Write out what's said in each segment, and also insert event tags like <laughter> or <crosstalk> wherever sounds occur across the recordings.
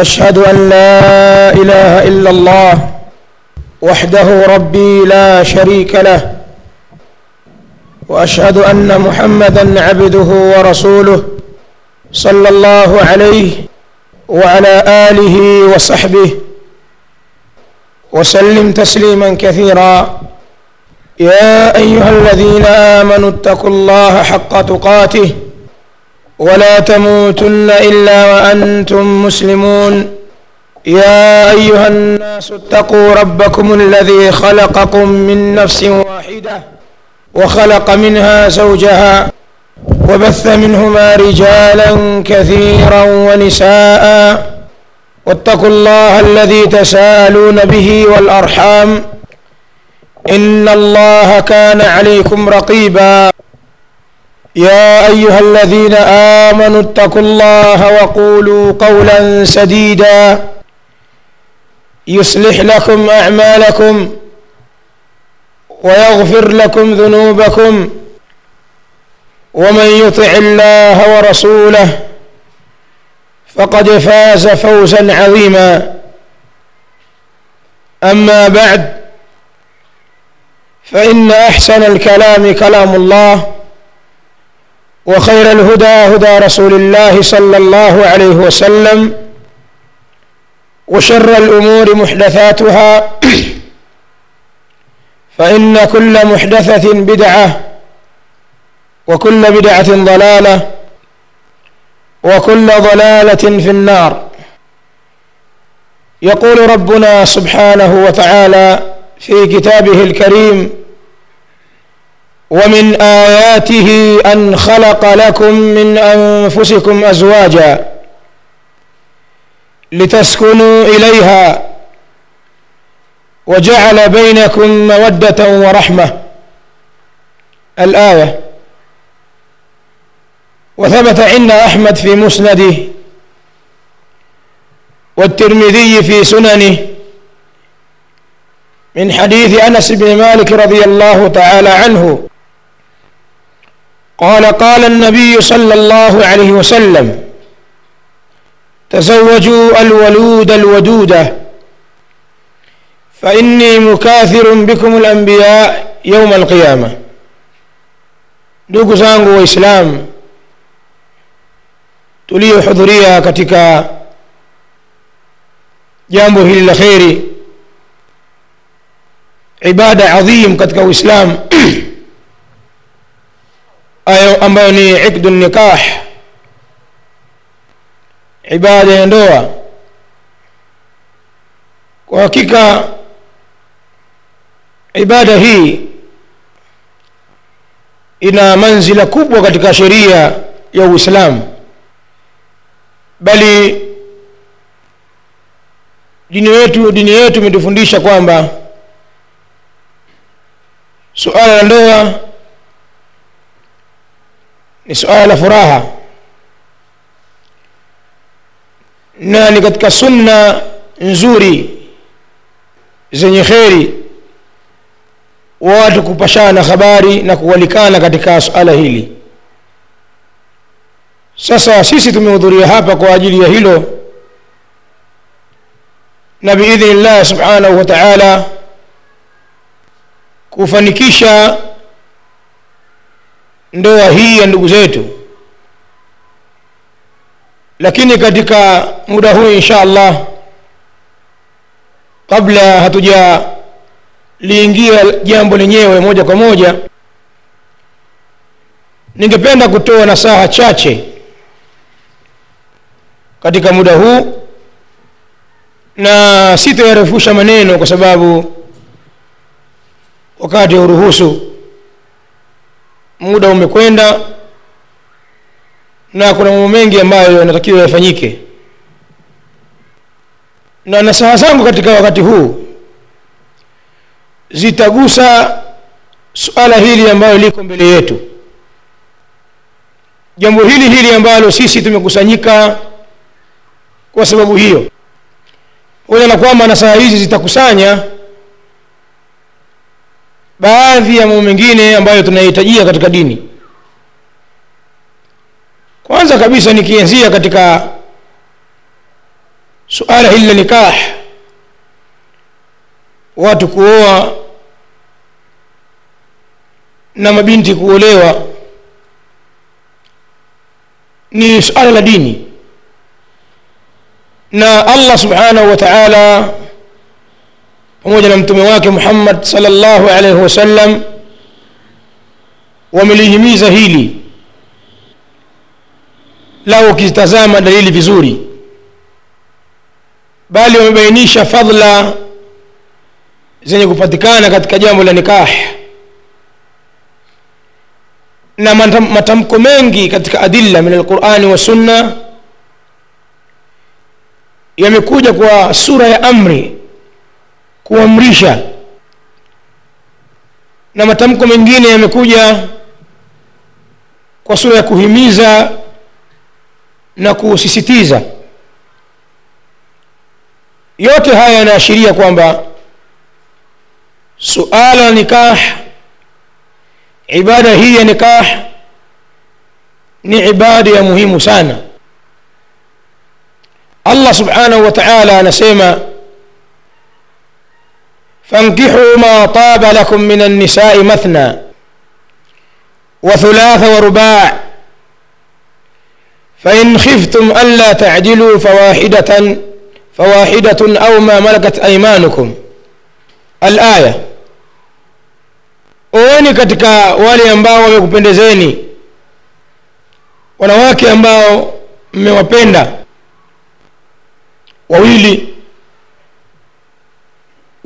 أشهد أن لا إله إلا الله وحده ربي لا شريك له وأشهد أن محمدا عبده ورسوله صلى الله عليه وعلى آله وصحبه وسلم تسليما كثيرا. يا أيها الذين آمنوا اتقوا الله حق تقاته ولا تموتن إلا وأنتم مسلمون. يا أيها الناس اتقوا ربكم الذي خلقكم من نفس واحدة وخلق منها زوجها وبث منهما رجالا كثيرا ونساء. واتقوا الله الذي تساءلون به والأرحام. إن الله كان عليكم رقيبا. يا أيها الذين آمنوا اتقوا الله وقولوا قولا سديدا يصلح لكم أعمالكم ويغفر لكم ذنوبكم ومن يطع الله ورسوله فقد فاز فوزا عظيما. أما بعد فإن أحسن الكلام كلام الله. وخير الهدى هدى رسول الله صلى الله عليه وسلم وشر الأمور محدثاتها <clears throat> فإن كل محدثة بدعة وكل بدعة ضلالة وكل ضلالة في النار. يقول ربنا سبحانه وتعالى في كتابه الكريم ومن آياته أن خلق لكم من أنفسكم أزواجا لتسكنوا إليها وجعل بينكم مودة ورحمة. الآية وثبت عند أحمد في مسنده والترمذي في سننه من حديث أنس بن مالك رضي الله تعالى عنه قال قال النبي صلى الله عليه وسلم تزوجوا الولود الودودة فإني مكاثر بكم الأنبياء يوم القيامة. دوكو زانغو وإسلام تلي حضريا كتك جامبه للخير عبادة عظيم كتك وإسلام إسلام. <clears throat> ayo ambayo ni iqdu nikah. Ibada ya ndoa. Kwa hakika ibada hii ina manzila kubwa katika sheria ya uislamu. Bali dini yetu dini yetu imetufundisha kwamba suala la ndoa ni suala la furaha. Na ni katika sunna nzuri zenye kheri watu kupashana habari na kuwalikana katika suala hili. Sasa sisi tumehudhuria hapa kwa ajili ya hilo na biidhni llahi subhanahu wa taala kufanikisha ndoa hii ya ndugu zetu. Lakini katika muda huu insha allah kabla hatujaliingia jambo lenyewe moja kwa moja ningependa kutoa nasaha chache katika muda huu na sitoyarefusha maneno kwa sababu wakati uruhusu muda umekwenda na kuna mambo mengi ambayo yanatakiwa yafanyike. Na nasaha zangu katika wakati huu zitagusa suala hili ambalo liko mbele yetu. Jambo hili hili ambalo sisi tumekusanyika kwa sababu hiyo. Pamoja na kwamba nasaha hizi zitakusanya baadhi ya mambo mengine ambayo tunahitajia katika dini. Kwanza kabisa nikianzia katika suala hili la nikah. Watu kuoa na mabinti kuolewa ni suala la dini. Na allah subhanahu wa taala pamoja na mtume wake muhammad salllahu alaihi wasallam wamelihimiza hili. Lao ukizitazama dalili vizuri bali wamebainisha fadla zenye kupatikana katika jambo la nikah na matamko mengi katika adilla min alqurani wa sunna yamekuja kwa sura ya amri kuamrisha. Na matamko mengine yamekuja kwa sura ya kuhimiza na kusisitiza. Yote haya yanaashiria kwamba suala la nikah ibada hii ya nikah ni ibada ya muhimu sana. Allah subhanahu wa taala anasema فانكحوا ما طاب لكم من النساء مثنى وثلاث ورباع. فإن خفتم ألا تعدلوا فواحدة فواحدة أو ما ملكت أيمانكم. الآية oweni katika wale ambao wamekupendezeni. Wanawake ambao mmewapenda. Wawili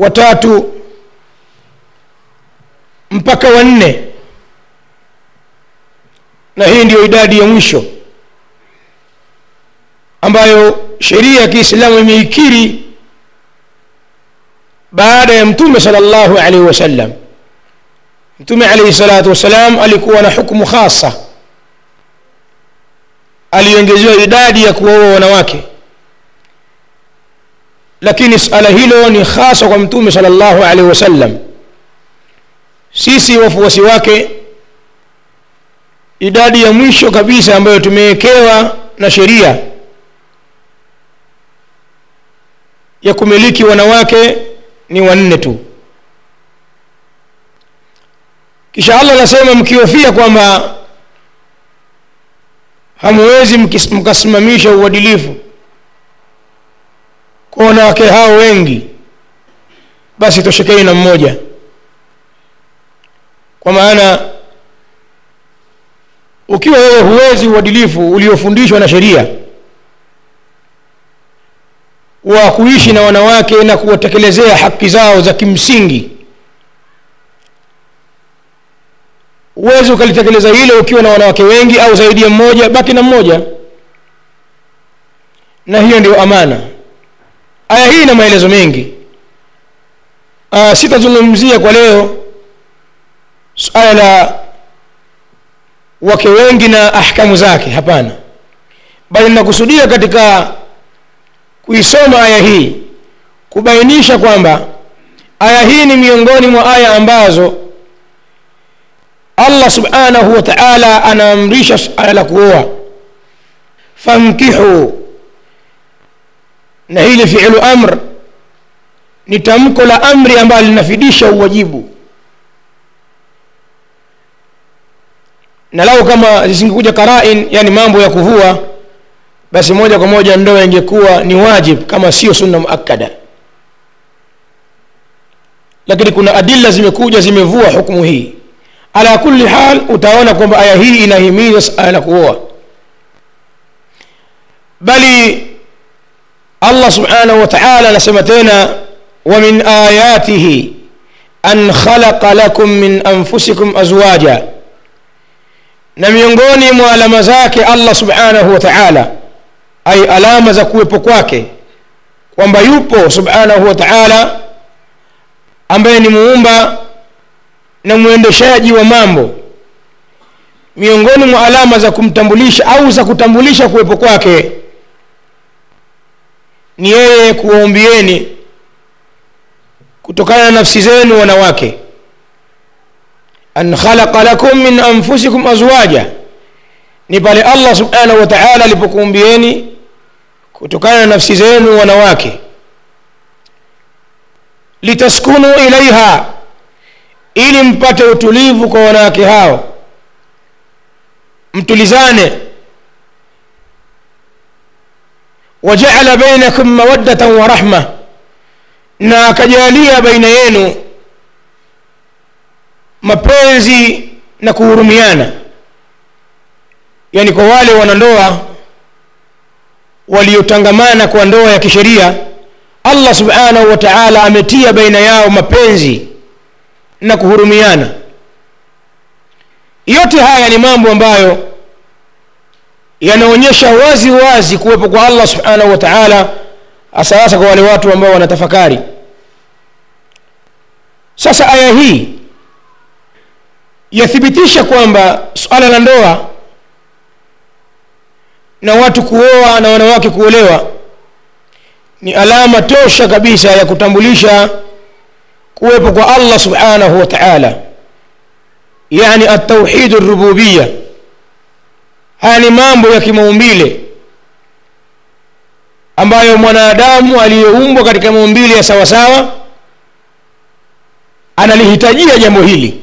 watatu mpaka wanne. Na hii ndiyo idadi ya mwisho ambayo sheria ya kiislamu imeikiri baada ya mtume sala llahu alaihi wasallam. Mtume alaihi salatu wassalam alikuwa na hukmu khasa. Aliongezewa idadi ya kuwaoa wanawake lakini suala hilo ni hasa kwa mtume sala llahu alaihi wasallam. Sisi wafuasi wake idadi ya mwisho kabisa ambayo tumewekewa na sheria ya kumiliki wanawake ni wanne tu. Kisha allah anasema mkihofia kwamba hamwezi mkasimamisha uadilifu kwa wanawake hao wengi basi toshekeni na mmoja. Kwa maana ukiwa wewe huwezi uadilifu uliofundishwa na sheria wa kuishi na wanawake na kuwatekelezea haki zao za kimsingi uwezi ukalitekeleza hilo ukiwa na wanawake wengi au zaidi ya mmoja baki na mmoja. Na hiyo ndio amana aya hii ina maelezo mengi. Sitazungumzia kwa leo suala la wake wengi na ahkamu zake hapana. Bali ninakusudia katika kuisoma aya hii kubainisha kwamba aya hii ni miongoni mwa aya ambazo allah subhanahu wa taala anaamrisha suala la kuoa. Fankihu na hili fiilu amr ni tamko la amri ambalo linafidisha uwajibu. Na lau kama zisingekuja karain yani mambo ya kuvua basi moja kwa moja ndoa ingekuwa ni wajib kama sio sunna muakkada. Lakini kuna adilla zimekuja zimevua hukumu hii. Ala kulli hal utaona kwamba aya hii inahimiza sala la kuoa. Bali allah subhanahu wa taala anasema tena wa min ayatihi an khalaqa lakum min anfusikum azwaja. Na miongoni mwa alama zake allah subhanahu wa taala ay alama za kuwepo kwake kwamba yupo subhanahu wa taala ambaye ni muumba na mwendeshaji wa mambo. Miongoni mwa alama za kumtambulisha au za kutambulisha kuwepo kwake ni yeye kuwaumbieni kutokana na nafsi zenu wanawake. An khalaqa lakum min anfusikum azwaja. Ni pale allah subhanahu wa taala alipokuumbieni kutokana na nafsi zenu wanawake. Litaskunu ilaiha ili mpate utulivu kwa wanawake hao. Mtulizane wajaala bainakum mawaddatan wa rahma na akajalia baina yenu mapenzi na kuhurumiana. Yani kwa wale wanandoa waliotangamana kwa ndoa ya kisheria allah subhanahu wa taala ametia baina yao mapenzi na kuhurumiana. Yote haya ni mambo ambayo yanaonyesha wazi wazi kuwepo kwa allah subhanahu wa taala hasa kwa wale watu ambao wanatafakari. Sasa aya hii yathibitisha kwamba suala la ndoa na watu kuoa na wanawake kuolewa ni alama tosha kabisa ya kutambulisha kuwepo kwa allah subhanahu wa taala yani atauhidu rububiya haya ni mambo ya kimaumbile ambayo mwanadamu aliyeumbwa katika maumbile ya sawasawa analihitajia jambo hili.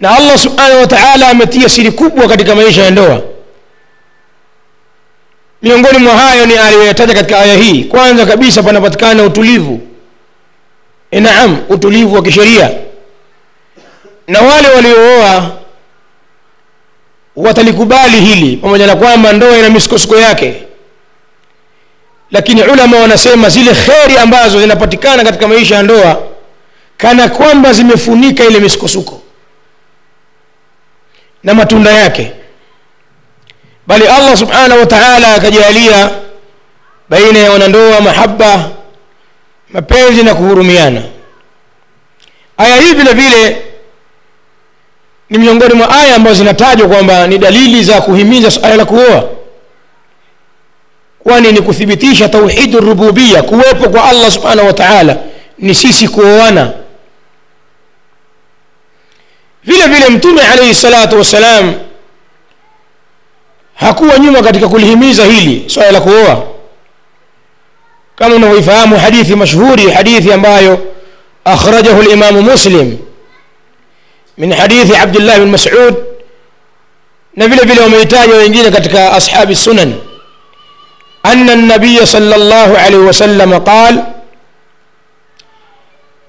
Na allah subhanahu wa taala ametia siri kubwa katika maisha ya ndoa. Miongoni mwa hayo ni aliyoyataja katika aya hii. Kwanza kabisa panapatikana utulivu. E naam utulivu wa kisheria. Na wale waliooa watalikubali hili pamoja na kwamba ndoa ina misukosuko yake. Lakini ulama wanasema zile kheri ambazo zinapatikana katika maisha ya ndoa kana kwamba zimefunika ile misukosuko na matunda yake. Bali allah subhanahu wa taala akajalia baina ya wanandoa mahaba mapenzi na kuhurumiana. Aya hii vile vile ni miongoni mwa aya ambazo zinatajwa kwamba ni dalili za kuhimiza suala la kuoa. Kwani ni kuthibitisha tauhidu rububia kuwepo kwa allah subhanahu wa taala ni sisi kuoana. Vile vile mtume alaihi salatu wassalam hakuwa nyuma katika kulihimiza hili swala la kuoa. Kama unavyoifahamu hadithi mashhuri hadithi ambayo akhrajahu limamu muslim min hadithi abdullah bin masud na vile vile wameitaja wengine katika ashabi sunan أن النبي صلى الله عليه وسلم قال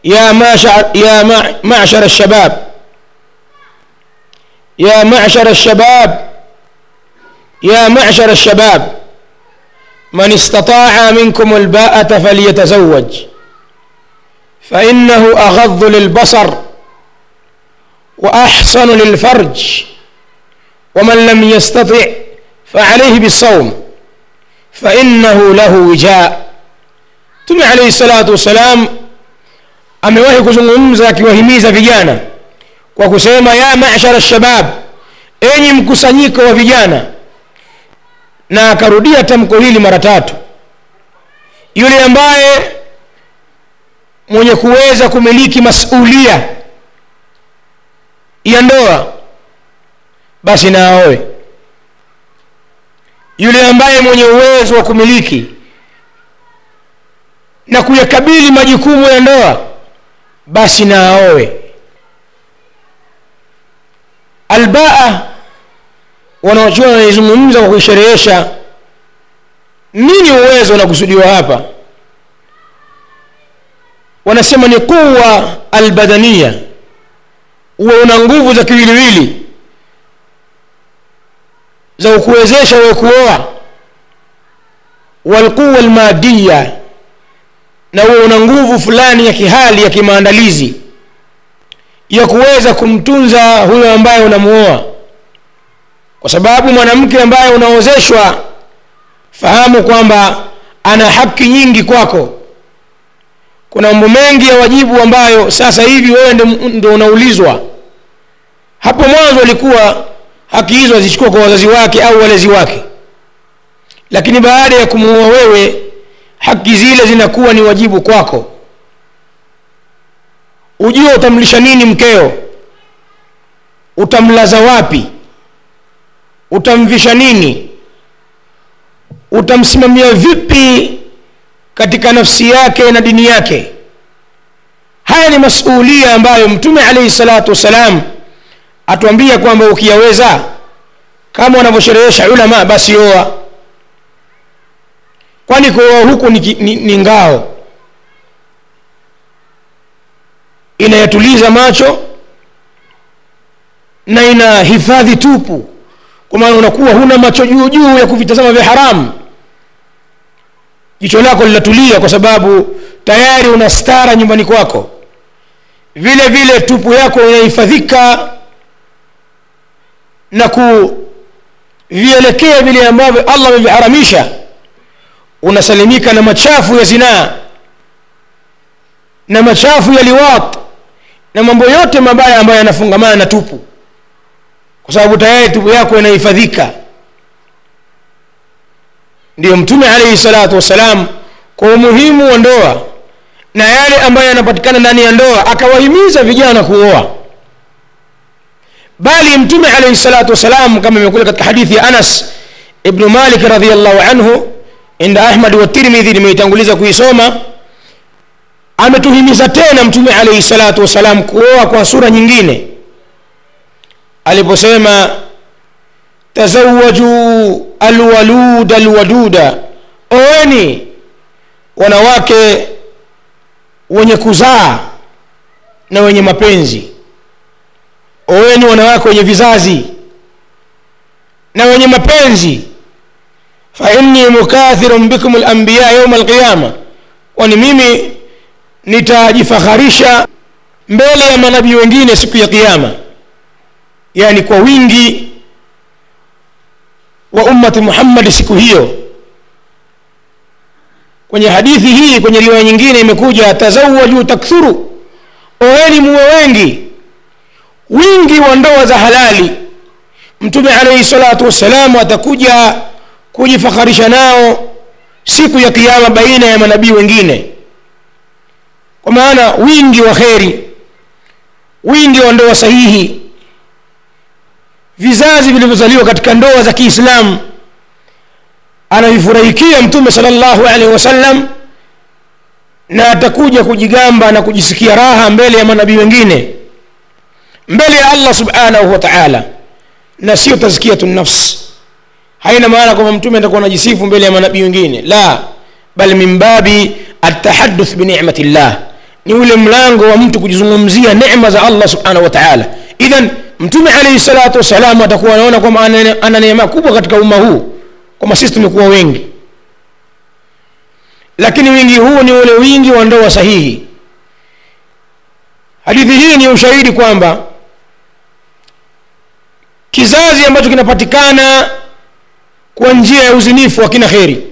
يا معشر يا معشر الشباب. يا معشر الشباب. يا معشر الشباب. من استطاع منكم الباءة فليتزوج. فإنه أغض للبصر. وأحصن للفرج ومن لم يستطع فعليه بالصوم فإنه له وجاء Mtume alayhi salatu wassalam amewahi kuzungumza akiwahimiza vijana kwa kusema ya mashara shabab, enyi mkusanyiko wa vijana, na akarudia tamko hili mara tatu. Yule ambaye mwenye kuweza kumiliki masulia ya ndoa, basi na aoe. Yule ambaye mwenye uwezo wa kumiliki na kuyakabili majukumu ya ndoa basi na aoe. Albaa wanaochua wanaizungumza kwa kuisherehesha nini uwezo unakusudiwa hapa? Wanasema ni quwa albadania uwe una nguvu za kiwiliwili za ukuwezesha wewe kuoa. Walquwa almadiya na uwe una nguvu fulani ya kihali ya kimaandalizi ya kuweza kumtunza huyo ambaye unamuoa. Kwa sababu mwanamke ambaye unaozeshwa fahamu kwamba ana haki nyingi kwako. Kuna mambo mengi ya wajibu ambayo sasa hivi wewe ndo unaulizwa hapo mwanzo alikuwa haki hizo azichukua kwa wazazi wake au walezi wake. Lakini baada ya kumuoa wewe haki zile zinakuwa ni wajibu kwako. Ujue utamlisha nini mkeo? Utamlaza wapi? Utamvisha nini? Utamsimamia vipi katika nafsi yake na dini yake? Haya ni masuulia ambayo mtume alaihi salatu wassalam atuambia kwamba ukiyaweza kama wanavyosherehesha ulama basi oa. Kwani kuoa huku ni, ni, ni ngao? Inayatuliza macho na ina hifadhi tupu. Kwa maana unakuwa huna macho juu juu ya kuvitazama vya haramu. Jicho lako linatulia kwa sababu tayari una stara nyumbani kwako. Vile vile tupu yako inahifadhika na kuvielekea vile ambavyo allah ameviharamisha unasalimika na machafu ya zinaa na machafu ya liwat na mambo yote mabaya ambayo yanafungamana na tupu. Kwa sababu tayari tupu yako inahifadhika. Ndiyo mtume alaihi salatu wassalam kwa umuhimu wa ndoa na yale ambayo yanapatikana ndani ya ndoa akawahimiza vijana kuoa bali mtume alayhi salatu wassalam kama imekuja katika hadithi ya anas ibnu malik radiallahu anhu inda ahmad wa tirmidhi nimeitanguliza kuisoma ametuhimiza tena mtume alaihi salatu wassalam kuoa kwa sura nyingine. Aliposema tazawaju alwaluda alwaduda oweni wanawake wenye kuzaa na wenye mapenzi oweni wanawake wenye vizazi na wenye mapenzi. Fa inni mukathirun bikum lambiya yauma alqiyama kwani mimi nitajifaharisha mbele ya manabii wengine siku ya qiama yani kwa wingi wa ummati muhammadi siku hiyo. Kwenye hadithi hii kwenye riwaya nyingine imekuja tazawaju takthuru oweni muwe wengi wingi wa ndoa za halali mtume alaihi salatu wassalamu atakuja kujifaharisha nao siku ya kiama baina ya manabii wengine. Kwa maana wingi wa kheri wingi wa ndoa sahihi vizazi vilivyozaliwa katika ndoa za kiislamu anavifurahikia mtume salllahu alaihi wasallam na atakuja kujigamba na kujisikia raha mbele ya manabii wengine mbele ya allah subhanahu wa taala na sio tazkiyatu nafs. Haina maana kwamba mtume atakuwa anajisifu mbele ya manabii wengine. La bal min babi atahaduth binicmati llah ni ule mlango wa mtu kujizungumzia necma za allah subhanahu wa taala. Idhan mtume alaihi salatu wassalam atakuwa anaona kwamba ana neema kubwa katika umma huu kwamba sisi tumekuwa wengi. Lakini wingi huu ni ule wingi wa ndoa sahihi. Hadithi hii ni ushahidi kwamba kizazi ambacho kinapatikana kwa njia ya uzinifu hakina kheri.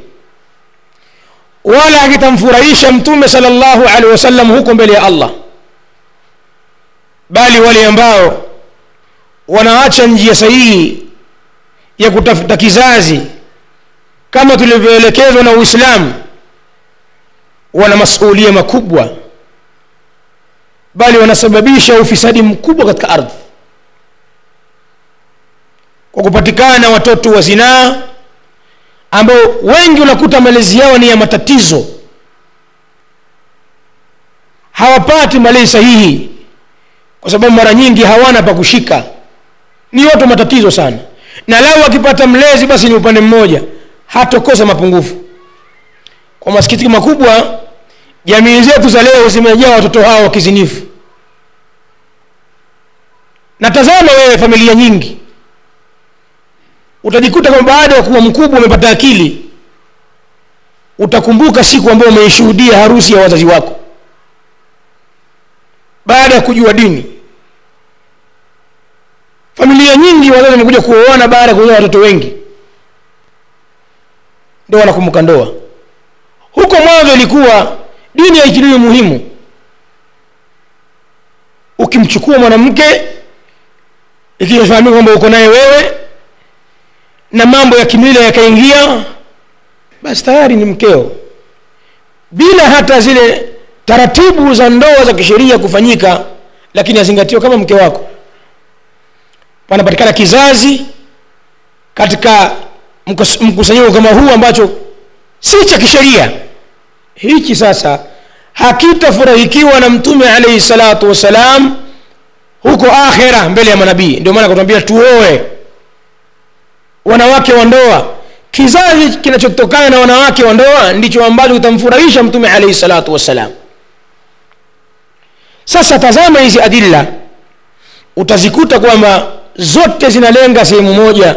Wala akitamfurahisha mtume salllahu alehi wasallam huko mbele ya allah. Bali wale ambao wanaacha njia sahihi ya kutafuta kizazi kama tulivyoelekezwa na uislamu wana masuulia makubwa. Bali wanasababisha ufisadi mkubwa katika ardhi kwa kupatikana watoto wa zinaa ambao wengi unakuta malezi yao ni ya matatizo. Hawapati malezi sahihi kwa sababu mara nyingi hawana pa kushika. Ni watu matatizo sana. Na lau akipata mlezi basi ni upande mmoja hatokosa mapungufu. Kwa masikitiko makubwa jamii zetu za leo zimejaa watoto hao wakizinifu. Na tazama wewe familia nyingi utajikuta kwamba baada ya kuwa mkubwa umepata akili utakumbuka siku ambayo umeishuhudia harusi ya wazazi wako. Baada ya kujua dini familia nyingi wazazi wamekuja kuoana baada ya kuzaa watoto wengi. Ndo wanakumbuka ndoa. Huko mwanzo ilikuwa dini haitiliwi muhimu ukimchukua mwanamke ikifahamika kwamba uko naye wewe na mambo ya kimila yakaingia basi tayari ni mkeo. Bila hata zile taratibu za ndoa za kisheria kufanyika lakini azingatiwa kama mke wako. Panapatikana kizazi katika mkusanyiko kama huu ambacho si cha kisheria. Hichi sasa hakitafurahikiwa na mtume alaihi salatu wassalam huko akhera mbele ya manabii. Ndio maana akatuambia tuoe wanawake wa ndoa. Kizazi kinachotokana na wanawake wa ndoa ndicho ambacho kitamfurahisha mtume alaihi salatu wassalam. Sasa tazama hizi adilla. Utazikuta kwamba zote zinalenga sehemu moja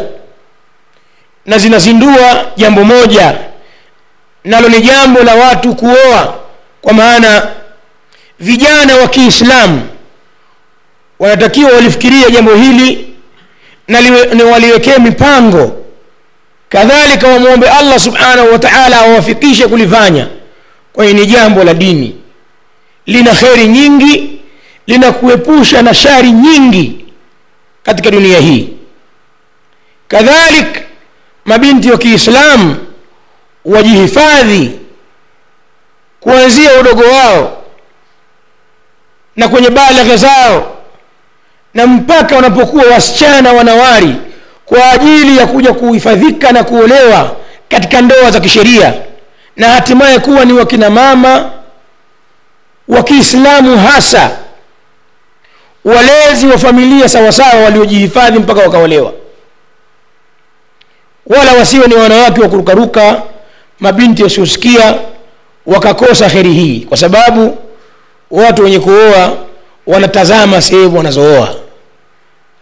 na zinazindua jambo moja. Nalo ni jambo la watu kuoa. Kwa maana vijana wa kiislamu wanatakiwa walifikiria jambo hili na waliwekee mipango. Kadhalika wamwombe allah subhanahu wa taala awafikishe kulifanya. Kwani ni jambo la dini. Lina kheri nyingi linakuepusha na shari nyingi katika dunia hii. Kadhalik mabinti wa kiislamu wajihifadhi kuanzia udogo wao na kwenye balagha zao na mpaka wanapokuwa wasichana wanawari kwa ajili ya kuja kuhifadhika na kuolewa katika ndoa za kisheria na hatimaye kuwa ni wakina mama wa kiislamu hasa walezi wa familia sawasawa waliojihifadhi mpaka wakaolewa wala wasiwe ni wanawake wa kurukaruka mabinti wasiosikia wakakosa heri hii kwa sababu watu wenye kuoa wanatazama sehemu wanazooa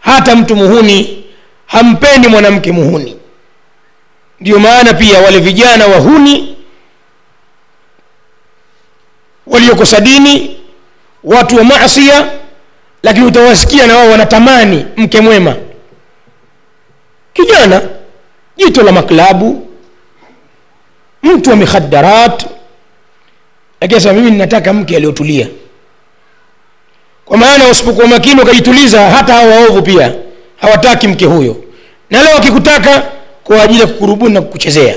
hata mtu muhuni hampendi mwanamke muhuni. Ndio maana pia wale vijana wahuni waliokosa dini watu wa masia lakini utawasikia na wao wanatamani mke mwema. Kijana jito la maklabu mtu wa mikhadarat lakini asema mimi ninataka mke aliyotulia kwa maana usipokuwa makini ukajituliza hata hawa waovu pia hawataki mke huyo. Na leo akikutaka kwa ajili ya kukurubuni na kukuchezea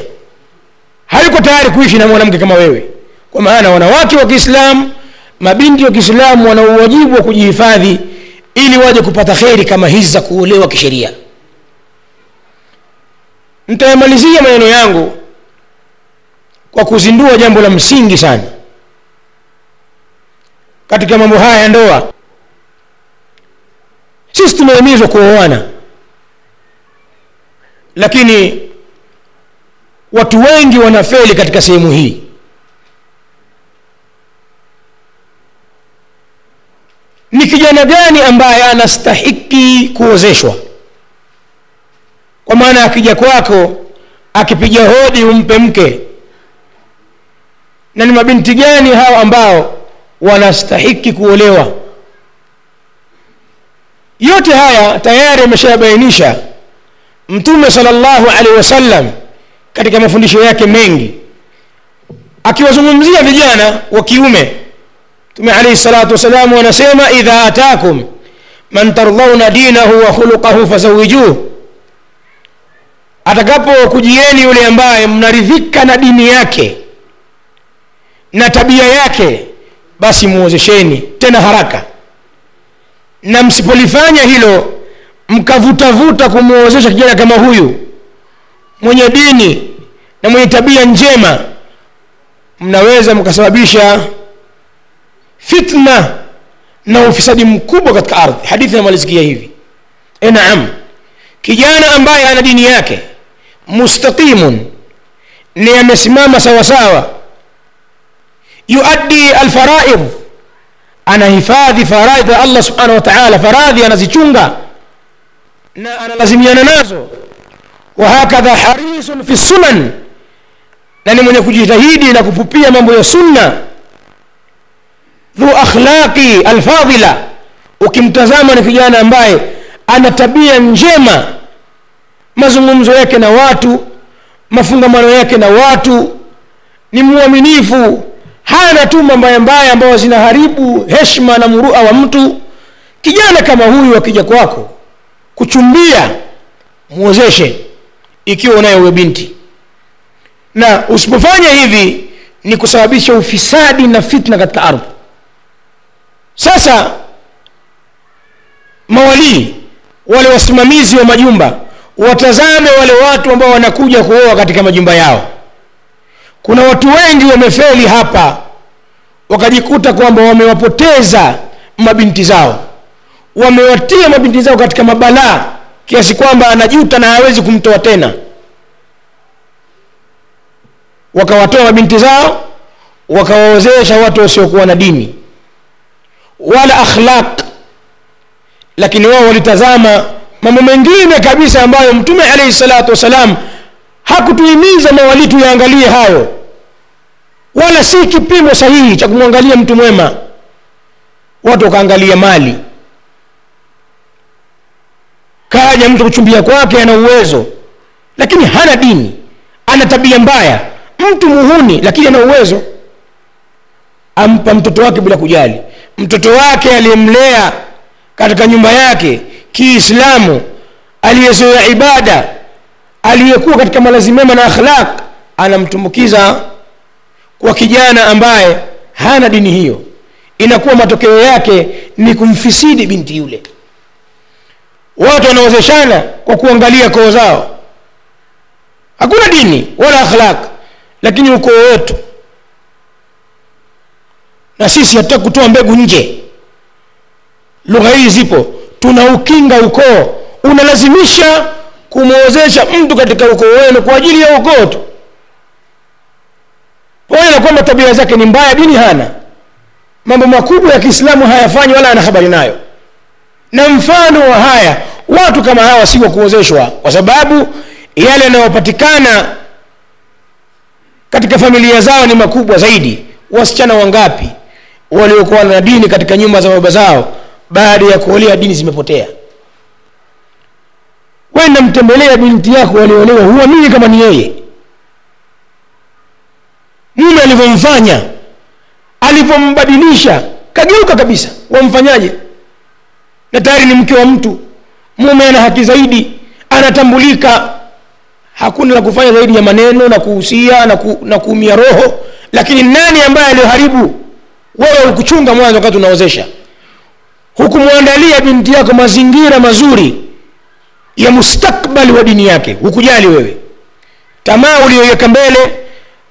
hayuko tayari kuishi na mwanamke kama wewe. Kwa maana wanawake wa kiislamu mabinti wa kiislamu wana uwajibu wa kujihifadhi ili waje kupata kheri kama hizi za kuolewa kisheria. Nitayamalizia maneno yangu kwa kuzindua jambo la msingi sana katika mambo haya ya ndoa. Sisi tumehimizwa kuoana. Lakini watu wengi wanafeli katika sehemu hii. Ni kijana gani ambaye anastahiki kuozeshwa? Kwa maana akija kwako akipiga hodi umpe mke. Na ni mabinti gani hao ambao wanastahiki kuolewa. Yote haya tayari ameshayabainisha mtume salllahu alaihi wasallam katika mafundisho yake mengi. Akiwazungumzia vijana wa kiume mtume alaihi salatu wassalamu anasema idha atakum man tardhauna dinahu wa khuluqahu fazawijuhu atakapokujieni yule ambaye mnaridhika na dini yake na tabia yake basi muozesheni tena haraka. Na msipolifanya hilo mkavutavuta kumwozesha kijana kama huyu. Mwenye dini na mwenye tabia njema mnaweza mkasababisha fitna na ufisadi mkubwa katika ardhi. Hadithi inamalizikia hivi. E naam. Kijana ambaye ana dini yake mustaqimun ni amesimama sawasawa yuaddi alfaraid. Anahifadhi faraidh ya allah subhanahu wa taala. Faradhi anazichunga na analazimiana nazo. Wahakadha harisun fi sunan. Na ni mwenye kujitahidi na kupupia mambo ya sunna. Dhu akhlaqi alfadila. Ukimtazama ni kijana ambaye ana tabia njema. Mazungumzo yake na watu mafungamano yake na watu ni mwaminifu hana tuma mbaya mbaya ambazo zinaharibu heshima na murua wa mtu. Kijana kama huyu akija kwako kuchumbia mwozeshe ikiwa unayo uwe binti. Na usipofanya hivi ni kusababisha ufisadi na fitna katika ardhi. Sasa mawalii wale wasimamizi wa majumba watazame wale watu ambao wanakuja kuoa katika majumba yao kuna watu wengi wamefeli hapa wakajikuta kwamba wamewapoteza mabinti zao. Wamewatia mabinti zao katika mabalaa kiasi kwamba anajuta na hawezi kumtoa tena. Wakawatoa mabinti zao wakawaozesha watu wasiokuwa na dini. Wala akhlaq. Lakini wao walitazama mambo mengine kabisa ambayo mtume alaihi salatu wassalam hakutuhimiza mawali tuyaangalie hayo. Wala si kipimo sahihi cha kumwangalia mtu mwema. Watu wakaangalia mali. Kaja mtu kuchumbia kwake ana uwezo lakini hana dini ana tabia mbaya. Mtu muhuni lakini ana uwezo. Ampa mtoto wake bila kujali. Mtoto wake aliyemlea katika nyumba yake kiislamu aliyezoea ibada aliyekuwa katika malazi mema na akhlaq anamtumbukiza kwa kijana ambaye hana dini hiyo. Inakuwa matokeo yake ni kumfisidi binti yule. Watu wanaozeshana kwa kuangalia koo zao. Hakuna dini wala akhlaq lakini ukoo wetu na sisi hatutaki kutoa mbegu nje. Lugha hii zipo. Tunaukinga ukoo. Unalazimisha kumwozesha mtu katika ukoo wenu kwa ajili ya ukoo tu pamoja na kwamba tabia zake ni mbaya dini hana. Mambo makubwa ya kiislamu hayafanyi wala ana habari nayo. Na mfano wa haya watu kama hawa si wa kuozeshwa kwa sababu yale yanayopatikana katika familia zao ni makubwa zaidi. Wasichana wangapi waliokuwa na dini katika nyumba za baba zao baada ya kuolea dini zimepotea wenda mtembelea binti yako waliolewa huamini kama ni yeye. Mume alivyomfanya alivyombadilisha kageuka kabisa wamfanyaje? Na tayari ni mke wa mtu. Mume ana haki zaidi anatambulika. Hakuna la kufanya zaidi ya maneno na kuhusia na, ku, na kuumia roho. Lakini nani ambaye alioharibu wewe ukuchunga mwanzo wakati unaozesha. Hukumwandalia binti yako mazingira mazuri ya mustakbali wa dini yake hukujali wewe. Tamaa uliyoiweka mbele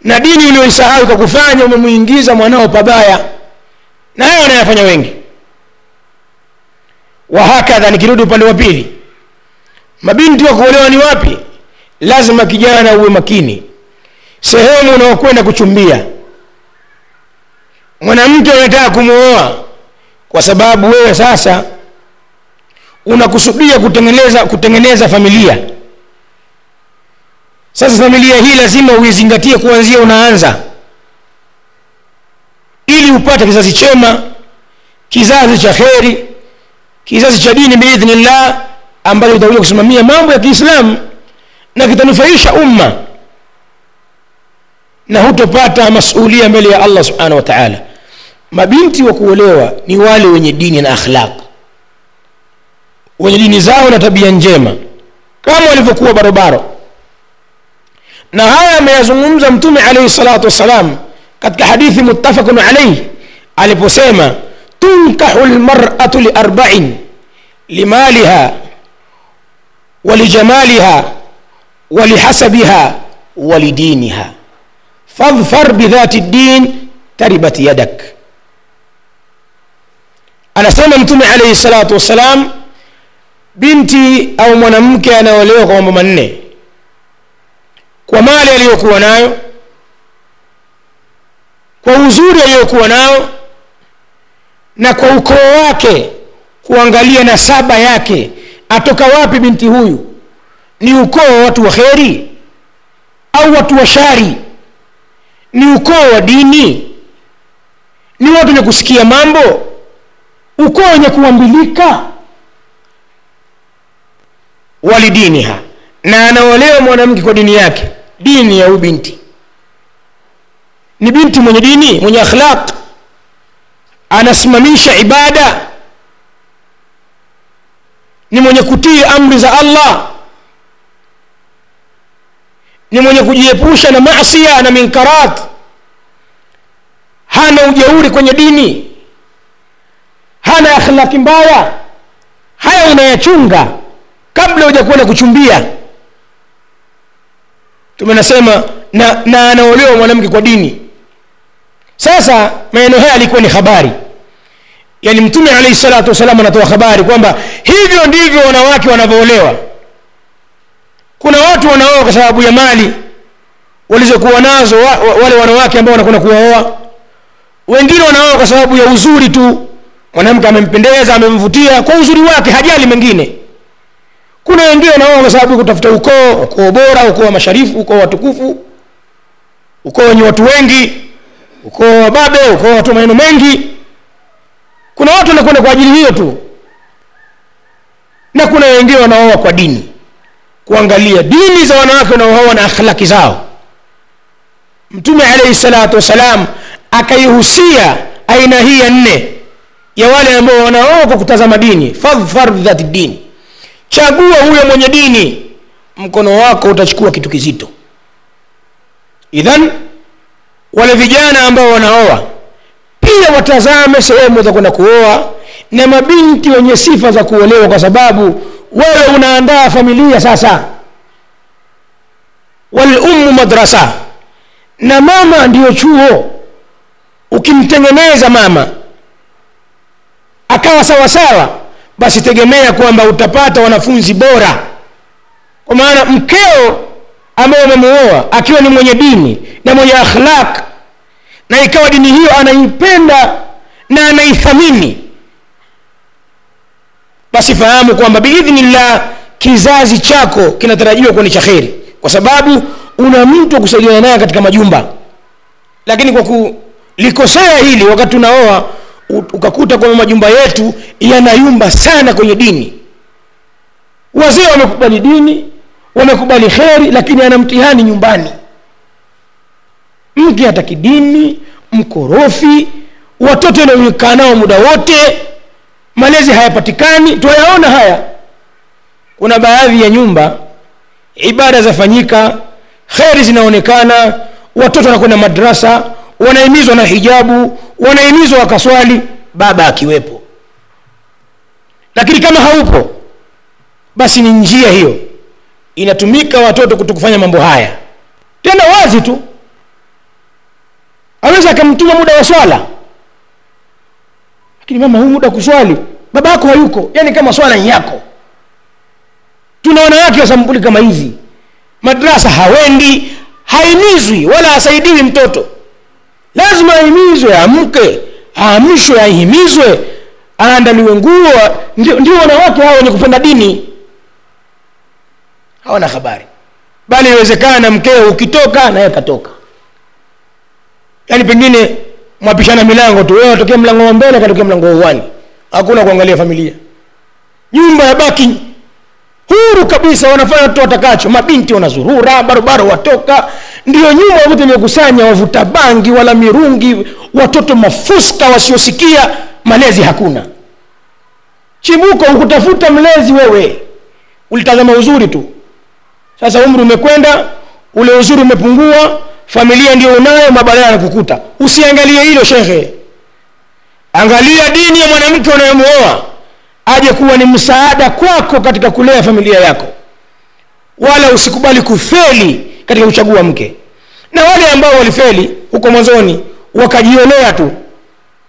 na dini uliyoisahau kwa kufanya umemwingiza mwanao pabaya. Na hayo wanayafanya wengi. Wahakadha nikirudi upande wa pili mabinti wa kuolewa ni wapi? Lazima kijana uwe makini. Sehemu unaokwenda kuchumbia. Mwanamke unataka kumwoa kwa sababu wewe sasa unakusudia kutengeneza kutengeneza familia. Sasa familia hii lazima uizingatie kuanzia unaanza. Ili upate kizazi chema kizazi cha kheri kizazi cha dini biidhnillah ambacho kitakuja kusimamia mambo ya kiislamu na kitanufaisha umma. Na hutopata masulia mbele ya allah subhanahu wa taala. Mabinti wa kuolewa ni wale wenye dini na akhlaq wenye dini zao na tabia njema kama walivyokuwa barobaro na haya ameyazungumza mtume alaihi salatu wassalam katika hadithi muttafaqun alaihi aliposema tunkahu lmaratu liarbain limaliha walijamaliha walihasabiha walidiniha fadhfar bidhati ddin taribat yadak anasema mtume alaihi salatu wassalam binti au mwanamke anaolewa kwa mambo manne. Kwa mali aliyokuwa nayo kwa uzuri aliyokuwa nao na kwa ukoo wake kuangalia nasaba yake. Atoka wapi binti huyu? Ni ukoo wa watu wa kheri au watu wa shari? Ni ukoo wa dini? Ni watu wenye kusikia mambo? Ukoo wenye kuambilika walidiniha. Na anaolewa mwanamke kwa dini yake dini ya ubinti. Ni binti mwenye dini mwenye akhlaq. Anasimamisha ibada. Ni mwenye kutii amri za allah. Ni mwenye kujiepusha na masia na minkarat. Hana ujeuri kwenye dini. Hana akhlaki mbaya. Haya unayachunga kabla hujakwenda kuchumbia tumenasema na, na anaolewa mwanamke kwa dini. Sasa maneno haya alikuwa ni habari. Yaani mtume alaihi salatu wassalam anatoa habari kwamba hivyo ndivyo wanawake wanavyoolewa. Kuna watu wanaoa kwa sababu ya mali walizokuwa nazo wa, wa, wale wanawake ambao wanakwenda kuwaoa. Wengine wanaoa kwa sababu ya uzuri tu. Mwanamke amempendeza amemvutia kwa uzuri wake hajali mengine kuna wengine wanaoa kwa sababu kutafuta ukoo ukoo bora ukoo wa masharifu ukoo watukufu ukoo wenye watu wengi ukoo wa babe ukoo wa watu maneno mengi. Kuna watu wanakwenda kwa ajili hiyo tu. Na kuna wengine wanaoa kwa dini kuangalia dini za wanawake wanaooa na akhlaki zao. Mtume alaihi salatu wassalam akaihusia aina hii ya nne ya wale ambao wanaoa kwa kutazama dini fadhfar dhati dini chagua huyo mwenye dini. Mkono wako utachukua kitu kizito. Idhan wale vijana ambao wanaoa pia watazame sehemu za kwenda kuoa na mabinti wenye sifa za kuolewa kwa sababu wewe unaandaa familia sasa. Walummu madrasa na mama ndiyo chuo. Ukimtengeneza mama akawa sawasawa sawa basi tegemea kwamba utapata wanafunzi bora. Kwa maana mkeo ambaye umemuoa akiwa ni mwenye dini na mwenye akhlaq na ikawa dini hiyo anaipenda na anaithamini basi fahamu kwamba biidhnillah kizazi chako kinatarajiwa kuwa ni cha kheri. Kwa sababu una mtu wa kusaidiana naye katika majumba. Lakini kwa kulikosea hili wakati tunaoa ukakuta kwamba majumba yetu yanayumba sana kwenye dini. Wazee wamekubali dini wamekubali kheri lakini ana mtihani nyumbani. Mke hataki dini mkorofi watoto wanaokaa nao muda wote malezi hayapatikani twayaona haya. Kuna baadhi ya nyumba ibada zafanyika kheri zinaonekana watoto wanakwenda madrasa wanahimizwa na hijabu wanahimizwa wakaswali baba akiwepo. Lakini kama haupo basi ni njia hiyo. Inatumika watoto kutokufanya mambo haya. Tena wazi tu. Aweza akamtuma muda wa swala. Lakini mama huu muda kuswali baba yako hayuko. Yani kama swala ni yako. Tuna wanawake wa sampuli kama hizi. Madrasa hawendi haimizwi wala hasaidiwi mtoto lazima ahimizwe amke aamshwe ahimizwe aandaliwe nguo. Ndio, wanawake hao wenye kupenda dini. Hawana habari. Bali iwezekana mkeo ukitoka naye katoka yaani pengine mwapishana milango tu wewe atokea mlango wa mbele katokea mlango wa uwani. Hakuna kuangalia familia. Nyumba ya baki huru kabisa wanafanya tu watakacho mabinti wanazurura barobaro watoka ndio nyuma wote imekusanya wavuta bangi wala mirungi watoto mafuska wasiosikia malezi hakuna. Chibuko ukutafuta mlezi wewe. Ulitazama uzuri tu. Sasa umri umekwenda ule uzuri umepungua familia ndio unayo mabalaa yanakukuta. Usiangalie hilo shekhe angalia dini ya mwanamke unayemwoa aje kuwa ni msaada kwako katika kulea familia yako. Wala usikubali kufeli katika kuchagua mke. Na wale ambao walifeli huko mwanzoni wakajiolea tu.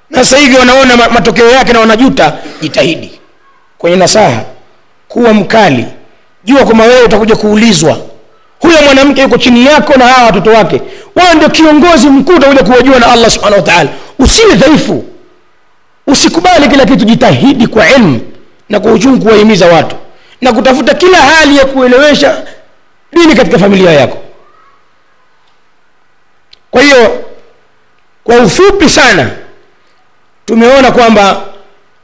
Na sasa hivi wanaona matokeo yake na wanajuta jitahidi kwenye nasaha kuwa mkali. Jua kwamba wewe utakuja kuulizwa huyo mwanamke yuko chini yako na hawa watoto wake. Wewe ndio kiongozi mkuu utakuja kuwajua na allah subhanahu wa usiwe dhaifu. Usikubali kila kitu. Jitahidi kwa ilmu na kwa uchungu kuwahimiza watu na kutafuta kila hali ya kuelewesha dini katika familia yako kwa hiyo kwa ufupi sana tumeona kwamba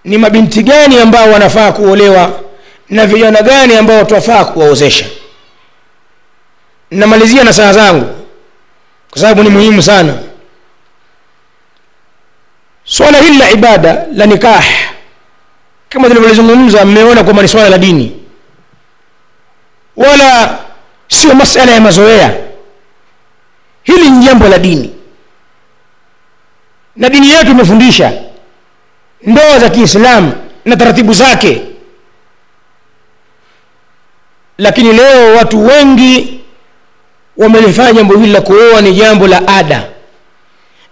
ni mabinti gani ambao wanafaa kuolewa na vijana gani ambao twafaa kuwaozesha. Namalizia na saa zangu kwa sababu ni muhimu sana. Swala hili la ibada la nikah kama tulivyolizungumza mmeona kwamba ni swala la dini. Wala sio masala ya mazoea hili ni jambo la dini. Na dini yetu imefundisha ndoa za kiislamu na taratibu zake. Lakini leo watu wengi wamelifanya jambo hili la kuoa ni jambo la ada.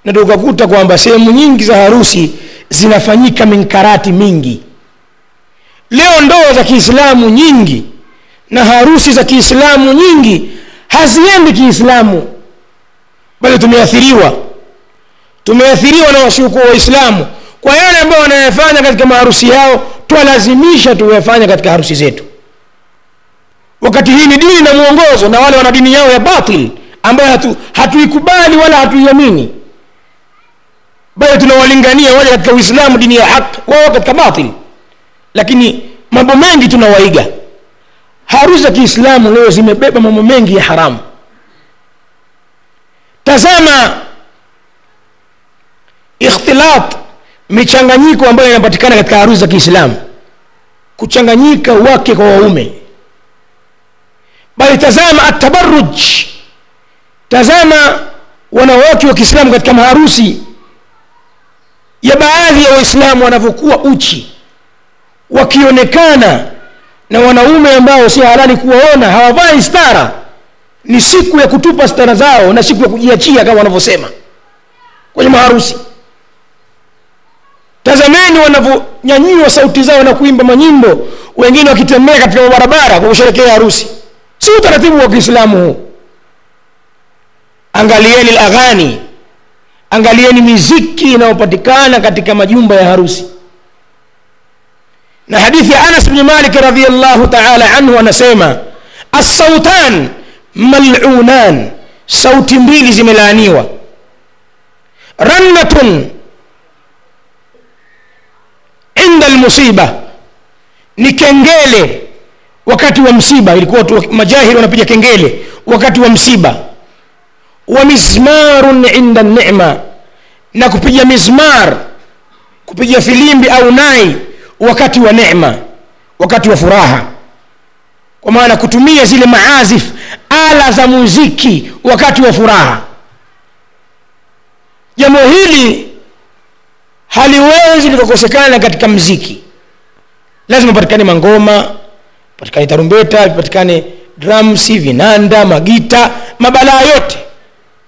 Na tukakuta kwamba sehemu nyingi za harusi zinafanyika minkarati mingi. Leo ndoa za kiislamu nyingi na harusi za kiislamu nyingi haziendi kiislamu bali tumeathiriwa. Tumeathiriwa na wasiokuwa waislamu kwa yale ambayo wanayafanya katika maharusi yao twalazimisha tuyafanya katika harusi zetu. Wakati hii ni dini na mwongozo na wale wana dini yao ya batil ambayo hatu, hatuikubali wala hatuiamini. Bali tunawalingania wale katika uislamu dini ya haq wao katika batil. Lakini mambo mengi tunawaiga. Harusi za kiislamu leo zimebeba mambo mengi ya haramu tazama ikhtilat michanganyiko ambayo inapatikana katika harusi za kiislamu. Kuchanganyika wake kwa waume. Bali tazama atabaruj tazama wanawake wa kiislamu katika maharusi ya baadhi ya waislamu wanavyokuwa uchi wakionekana na wanaume ambao si halali kuwaona hawavai stara ni siku ya kutupa stara zao na siku ya kujiachia kama wanavyosema. Kwenye maharusi. Tazameni wanavyonyanyua sauti zao na kuimba manyimbo wengine wakitembea katika barabara kwa kusherekea harusi. Si utaratibu wa kiislamu huu. Angalieni laghani angalieni miziki inayopatikana katika majumba ya harusi. Na hadithi ya anas bni malik radiallahu taala anhu anasema assautan malunan. Sauti mbili zimelaaniwa. Rannatun inda almusiba. Ni kengele wakati wa msiba. Ilikuwa watu majahiri wanapiga kengele wakati wa msiba. Wa mizmarun inda nema na kupiga mizmar kupiga filimbi au nai wakati wa neema wakati wa furaha kwa maana kutumia zile maazif ala za muziki wakati wa furaha. Jambo hili haliwezi likakosekana katika mziki lazima patikane mangoma patikane tarumbeta patikane drums vinanda magita mabalaa yote.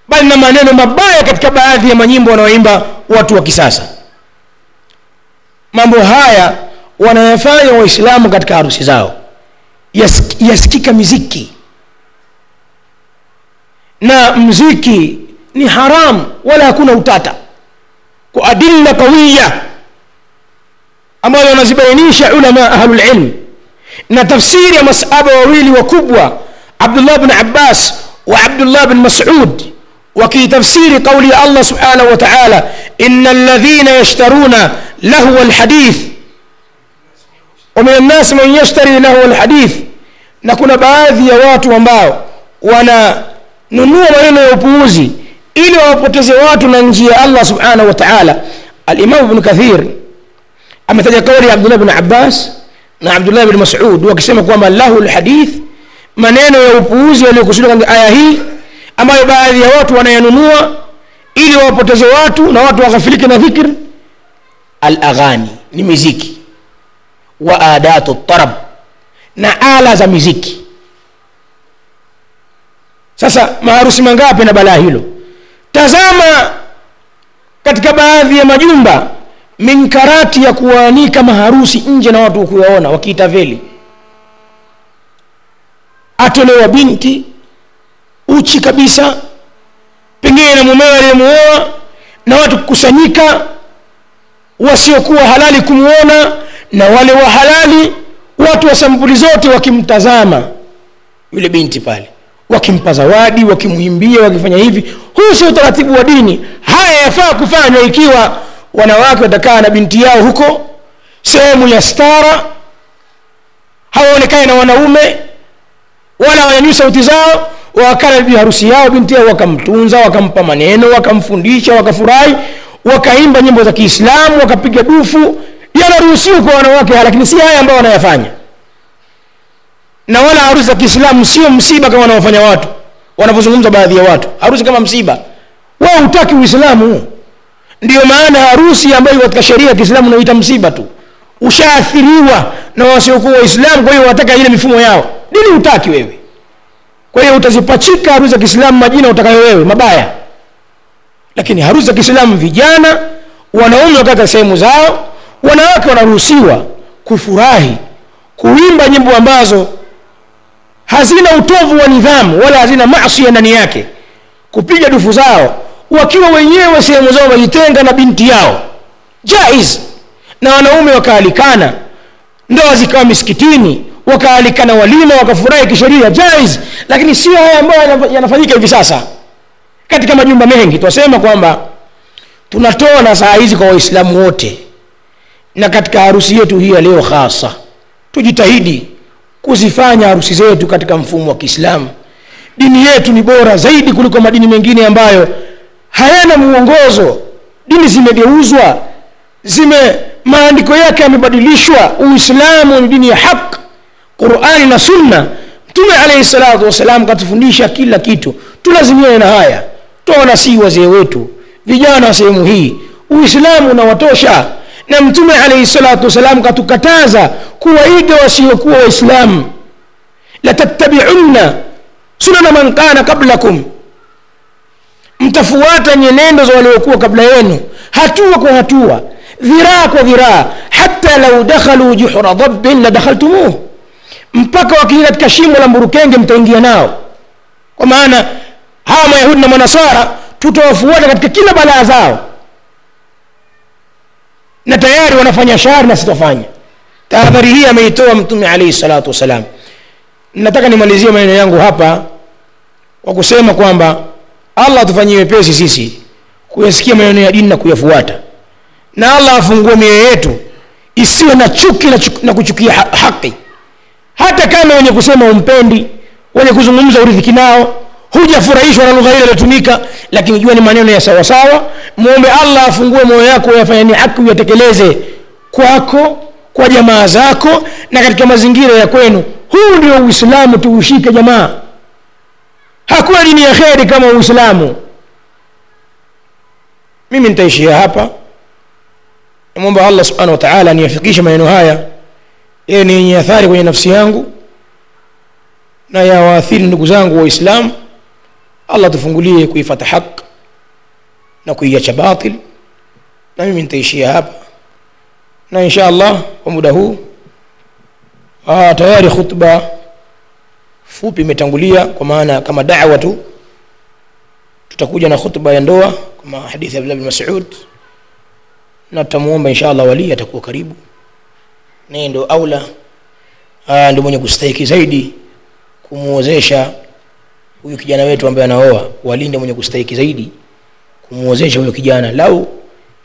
Bali na maneno mabaya katika baadhi ya manyimbo wanaoimba watu wa kisasa. Mambo haya wanayafanya waislamu katika harusi zao Yas, yasikika miziki na mziki ni haramu wala hakuna utata kwa adilla qawiya ambayo wanazibainisha ulama ahlulilm na tafsiri ya masaba wawili wakubwa abdullah bn abbas wa abdullah bn masud وكي قول الله سبحانه وتعالى إن الذين يشترون لهو الحديث wa min man yashtari lahu alhadith, na kuna baadhi ya watu ambao wananunua maneno ya upuuzi ili wawapoteze watu na njia ya Allah subhanahu wa ta'ala. Alimamu Ibn Kathir ametaja kauli ya Abdullah bin Abbas na Abdullah bin Mas'ud wakisema kwamba lahu alhadith, maneno ya upuuzi yaliyokusudiwa katika aya hii ambayo baadhi ya watu wanayanunua ili wawapoteze watu na watu waghafilike na dhikr. Alaghani ni miziki wa adatu tarab na ala za miziki sasa maharusi mangapi na balaa hilo? Tazama katika baadhi ya majumba minkarati ya kuwaanika maharusi nje na watu kuwaona wakiita veli. Atolewa binti uchi kabisa pengine na mumewe aliyemuoa na watu kukusanyika wasiokuwa halali kumwona na wale wa halali watu wa sampuli zote wakimtazama yule binti pale wakimpa zawadi wakimwimbia wakifanya hivi. Huu sio utaratibu wa dini. Haya yafaa kufanywa ikiwa wanawake watakaa na binti yao huko sehemu ya stara hawaonekane na wanaume wala wanyanyui sauti zao wakala bibi harusi yao binti yao wakamtunza wakampa maneno wakamfundisha wakafurahi wakaimba nyimbo za kiislamu wakapiga dufu yanaruhusiwa kwa wanawake lakini si haya ambayo wanayafanya. Na wala harusi za kiislamu sio msiba kama wanaofanya watu wanavyozungumza baadhi ya watu. Harusi kama msiba. Wewe hutaki uislamu. Ndiyo maana harusi ambayo katika sheria ya kiislamu unaita msiba tu. Ushaathiriwa na wasiokuwa waislamu kwa hiyo wanataka ile mifumo yao. Dini hutaki wewe? Kwa hiyo utazipachika harusi za kiislamu majina utakayo wewe mabaya. Lakini harusi za kiislamu vijana wanaume wakata sehemu zao wanawake wanaruhusiwa kufurahi kuimba nyimbo ambazo hazina utovu wa nidhamu wala hazina masia ndani yake kupiga dufu zao wakiwa wenyewe sehemu zao wajitenga na binti yao. Jaiz. Na wanaume wakaalikana ndoa zikawa misikitini wakaalikana walima wakafurahi kisheria jaiz. Lakini sio haya ambayo yanafanyika hivi sasa. Katika majumba mengi twasema kwamba tunatoa na saa hizi kwa waislamu wote na katika harusi yetu hii ya leo hasa tujitahidi kuzifanya harusi zetu katika mfumo wa kiislamu. Dini yetu ni bora zaidi kuliko madini mengine ambayo hayana mwongozo. Dini zimegeuzwa zime maandiko yake yamebadilishwa. Uislamu ni dini ya haq qurani na sunna. Mtume alayhi salatu wassalam katufundisha kila kitu. Tulazimiane na haya. Tuwanasii wazee wetu vijana wa sehemu hii. Uislamu unawatosha na mtume alaihi salatu wassalam katukataza kuwaiga wasiokuwa waislamu. Latattabiunna sunana man kana qablakum. Mtafuata nyenendo za waliokuwa kabla yenu hatua kwa hatua dhiraa kwa dhiraa hata lau dakhalu juhura dhabbin la dakhaltumuh. Mpaka wakiingia katika shimo la mburukenge mtaingia nao. Kwa maana hawa mayahudi na manasara tutawafuata katika kila balaa zao na tayari wanafanya shari na sitofanya. Tahadhari hii ameitoa mtume alaihi salatu wassalam. Nataka nimalizie maneno yangu hapa kwa kusema kwamba allah atufanyie wepesi sisi kuyasikia maneno ya dini na kuyafuata. Na allah afungue mioyo yetu isiwe na chuki na, chuki, na kuchukia ha haki. Hata kama wenye kusema umpendi wenye kuzungumza uridhiki nao hujafurahishwa na lugha ile iliyotumika lakini jua ni maneno ya sawasawa. Mwombe allah afungue moyo yako uyafanya ni haki uyatekeleze kwako kwa jamaa zako na katika mazingira ya kwenu. Huu ndio uislamu tuushike jamaa. Hakuna dini ya kheri kama uislamu. Mimi nitaishia hapa. Namwomba allah subhanahu wa taala maneno haya. Yeye ni yenye athari kwenye nafsi yangu na yawaathiri ndugu zangu waislamu allah tufungulie kuifata haq na kuiacha batil. Na mimi nitaishia hapa. Na insha allah kwa muda huu aa, tayari khutba fupi imetangulia kwa maana kama dawa tu tutakuja na khutba ya ndoa kama hadithi ya abdullah bin mas'ud na tutamwomba insha allah wali atakuwa karibu. Naye ndio aula ndio mwenye kustahiki zaidi kumwozesha huyu kijana wetu ambaye anaoa walinde mwenye kustahiki zaidi kumwozesha huyo kijana lau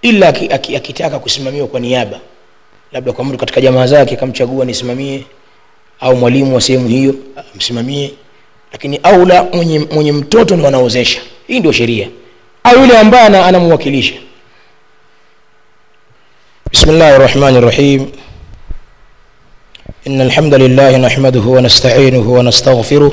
ila akitaka aki, aki, aki kusimamiwa kwa niaba labda kwa mtu katika jamaa zake kamchagua nisimamie au mwalimu wa sehemu hiyo msimamie lakini aula mwenye, mwenye mtoto ndo anaozesha hii ndio sheria au yule ambaye anamwakilisha بسم الله الرحمن الرحيم إن الحمد لله نحمده ونستعينه ونستغفره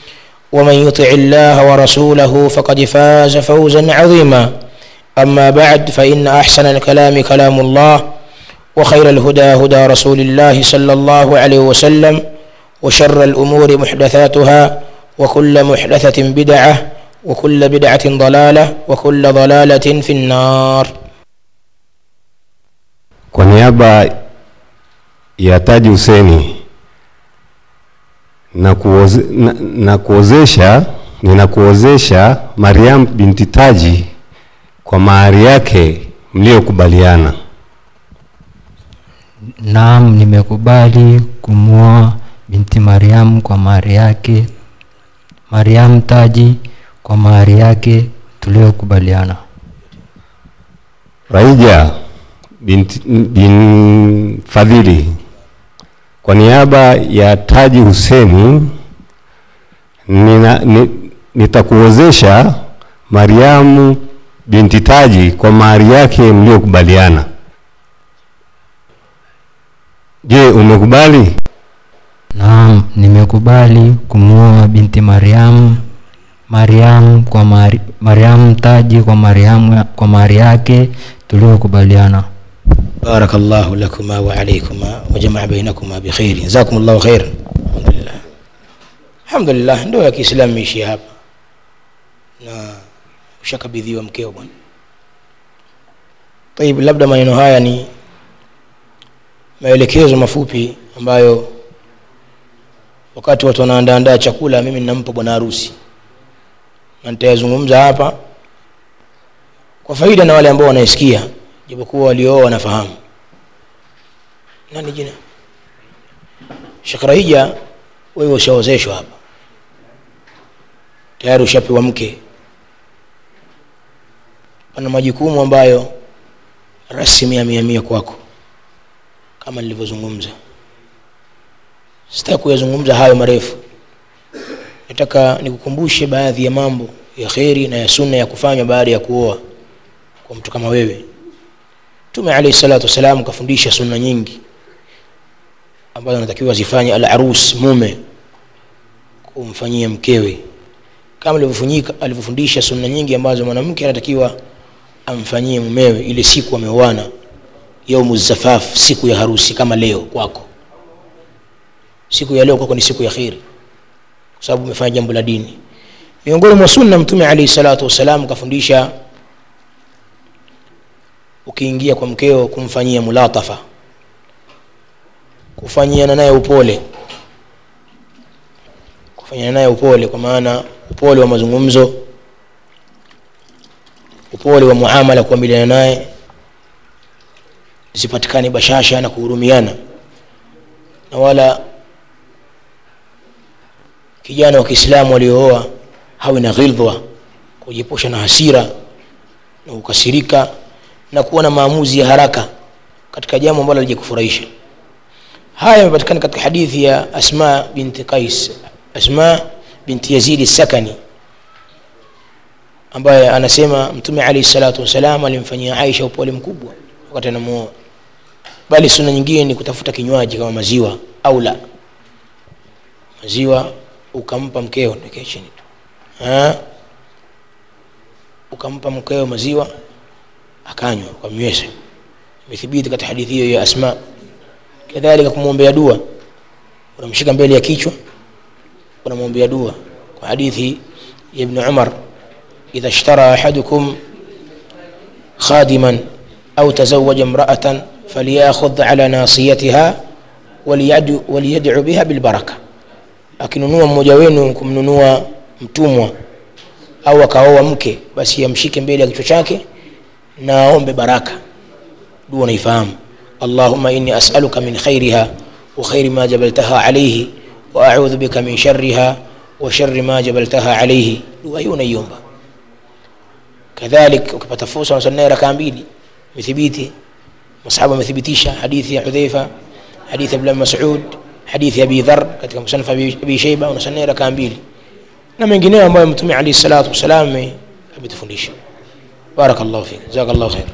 ومن يطع الله ورسوله فقد فاز فوزا عظيما. أما بعد فإن أحسن الكلام كلام الله وخير الهدى هدى رسول الله صلى الله عليه وسلم وشر الأمور محدثاتها وكل محدثة بدعة وكل بدعة ضلالة وكل ضلالة في النار. Kwa niaba ya Taji na, kuoze, na, na kuozesha ninakuozesha Mariam binti Taji kwa mahari yake mliyokubaliana. Naam, nimekubali kumwoa binti Mariam kwa mahari yake, Mariam Taji kwa mahari yake tuliyokubaliana. Raija binti, bin Fadhili kwa niaba ya Taji Huseni nina, ni, nitakuozesha Mariamu binti Taji kwa mahari yake mliyokubaliana. Je, umekubali? Naam, nimekubali kumwoa binti Mariamu Mariamu kwa Mariamu Taji kwa Mariamu kwa mahari yake tuliyokubaliana بارك الله لكما وعليكما وجمع بينكما بخير جزاكم الله خير الحمد لله الحمد لله ndoa ya Kiislamu imeishia hapa na ushakabidhiwa mkeo bwana طيب labda maneno haya ni maelekezo mafupi ambayo wakati watu wanaandaandaa chakula mimi ninampa bwana harusi na nitayazungumza hapa kwa faida na wale ambao wanaisikia japokuwa waliooa wanafahamu. Nani jina? Shakrahija wewe ushaozeshwa hapa. Tayari ushapewa mke. Pana majukumu ambayo rasmi ya kwako kama nilivyozungumza. Sitaki kuyazungumza hayo marefu. Nataka nikukumbushe baadhi ya mambo ya kheri na ya sunna ya kufanywa baada ya kuoa kwa mtu kama wewe mtume alayhi salatu wasalam kafundisha sunna nyingi ambazo anatakiwa zifanye alarus mume kumfanyia mkewe. Kama alivyofundisha sunna nyingi ambazo mwanamke anatakiwa amfanyie mumewe ile siku ameoana yaumu zafaf siku ya harusi kama leo kwako. Siku ya leo kwako ni siku ya kheri kwa sababu umefanya jambo la dini. Miongoni mwa sunna mtume alayhi salatu wassalam kafundisha ukiingia kwa mkeo kumfanyia mulatafa kufanyiana naye upole kufanyiana naye upole kwa maana upole wa mazungumzo upole wa muamala kuamiliana naye zipatikane bashasha na kuhurumiana. Na wala kijana wa kiislamu aliyooa hawe na ghildhwa kujiepusha na hasira na kukasirika na kuwa na maamuzi ya haraka katika jambo ambalo alijakufurahisha haya yamepatikana katika hadithi ya asma binti qais asma binti yazidi sakani ambaye anasema mtume alaihi salatu wassalam alimfanyia aisha upole mkubwa wakati anamuoa. Bali suna nyingine ni kutafuta kinywaji kama maziwa au la. Maziwa ukampa mkeo ukampa mkeo maziwa akanywa kwa mnywesha imethibiti katika hadithi hiyo ya asma kadhalika kumwombea dua unamshika mbele ya kichwa unamwombea dua kwa hadithi ya ibn umar idha ishtara ahadukum khadiman au tazawaja imra'atan falyakhudh ala nasiyatiha waliyad'u waliyad'u biha bilbaraka akinunua mmoja wenu kumnunua mtumwa au akaoa mke basi amshike mbele ya kichwa chake na aombe baraka dua naifahamu allahumma inni as'aluka min khairiha wa khairi ma jabaltaha alayhi wa a'udhu bika min sharriha wa sharri ma jabaltaha alayhi dua hiyo unaiomba kadhalik ukipata fursa unasali rakaa mbili mithibiti masahaba wamethibitisha hadithi ya hudhaifa hadithi ya mas'ud hadithi ya abi dhar katika musannaf abi shayba unasali rakaa mbili na mengineyo ambayo mtume alayhi salatu wasalam ametufundisha بارك الله فيك. جزاك الله خير.